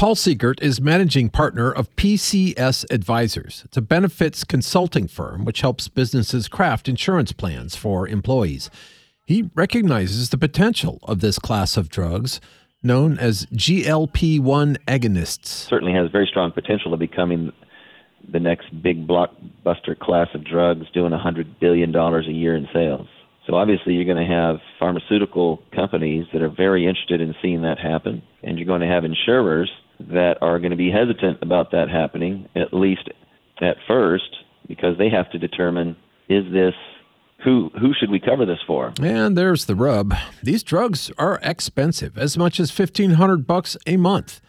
Paul Siegert is managing partner of PCS Advisors. It's a benefits consulting firm which helps businesses craft insurance plans for employees. He recognizes the potential of this class of drugs known as GLP 1 agonists. Certainly has very strong potential of becoming the next big blockbuster class of drugs doing $100 billion a year in sales. So obviously, you're going to have pharmaceutical companies that are very interested in seeing that happen, and you're going to have insurers that are going to be hesitant about that happening, at least at first, because they have to determine is this who who should we cover this for? And there's the rub. These drugs are expensive, as much as 1500 bucks a month.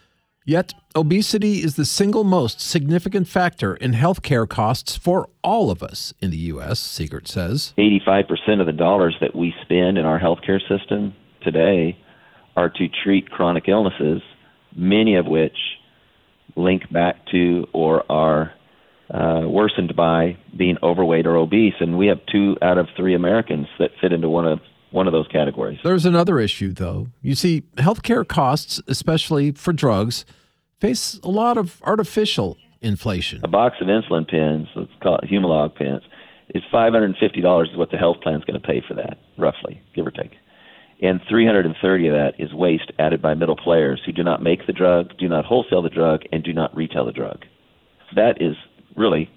Yet, obesity is the single most significant factor in healthcare costs for all of us in the U.S., Siegert says. 85% of the dollars that we spend in our healthcare system today are to treat chronic illnesses, many of which link back to or are uh, worsened by being overweight or obese. And we have two out of three Americans that fit into one of one of those categories. There's another issue, though. You see, healthcare costs, especially for drugs, face a lot of artificial inflation. A box of insulin pens, let's call it Humalog pens, is $550 is what the health plan is going to pay for that, roughly, give or take. And 330 of that is waste added by middle players who do not make the drug, do not wholesale the drug, and do not retail the drug. That is really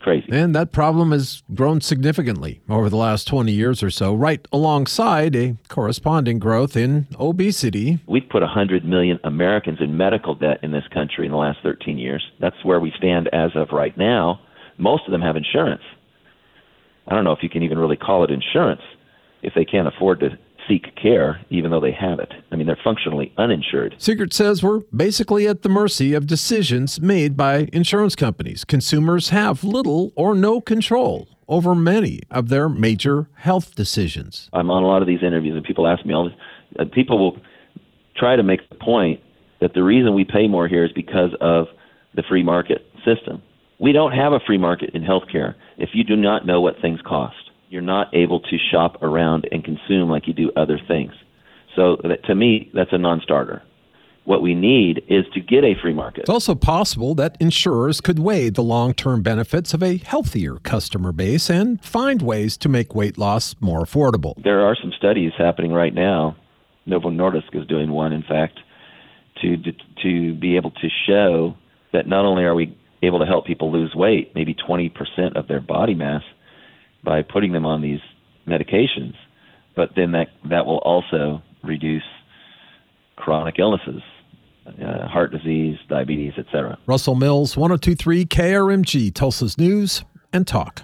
crazy. And that problem has grown significantly over the last 20 years or so, right alongside a corresponding growth in obesity. We've put 100 million Americans in medical debt in this country in the last 13 years. That's where we stand as of right now. Most of them have insurance. I don't know if you can even really call it insurance if they can't afford to seek care even though they have it. I mean, they're functionally uninsured. Siegert says we're basically at the mercy of decisions made by insurance companies. Consumers have little or no control over many of their major health decisions. I'm on a lot of these interviews and people ask me all this. Uh, people will try to make the point that the reason we pay more here is because of the free market system. We don't have a free market in healthcare if you do not know what things cost you're not able to shop around and consume like you do other things. So that, to me, that's a non-starter. What we need is to get a free market. It's also possible that insurers could weigh the long term benefits of a healthier customer base and find ways to make weight loss more affordable. There are some studies happening right now. Novo Nordisk is doing one, in fact, to, to be able to show that not only are we able to help people lose weight, maybe 20% of their body mass, by putting them on these medications, but then that that will also reduce chronic illnesses, uh, heart disease, diabetes, etc. Russell Mills, 1023 KRMG, Tulsa's News and Talk.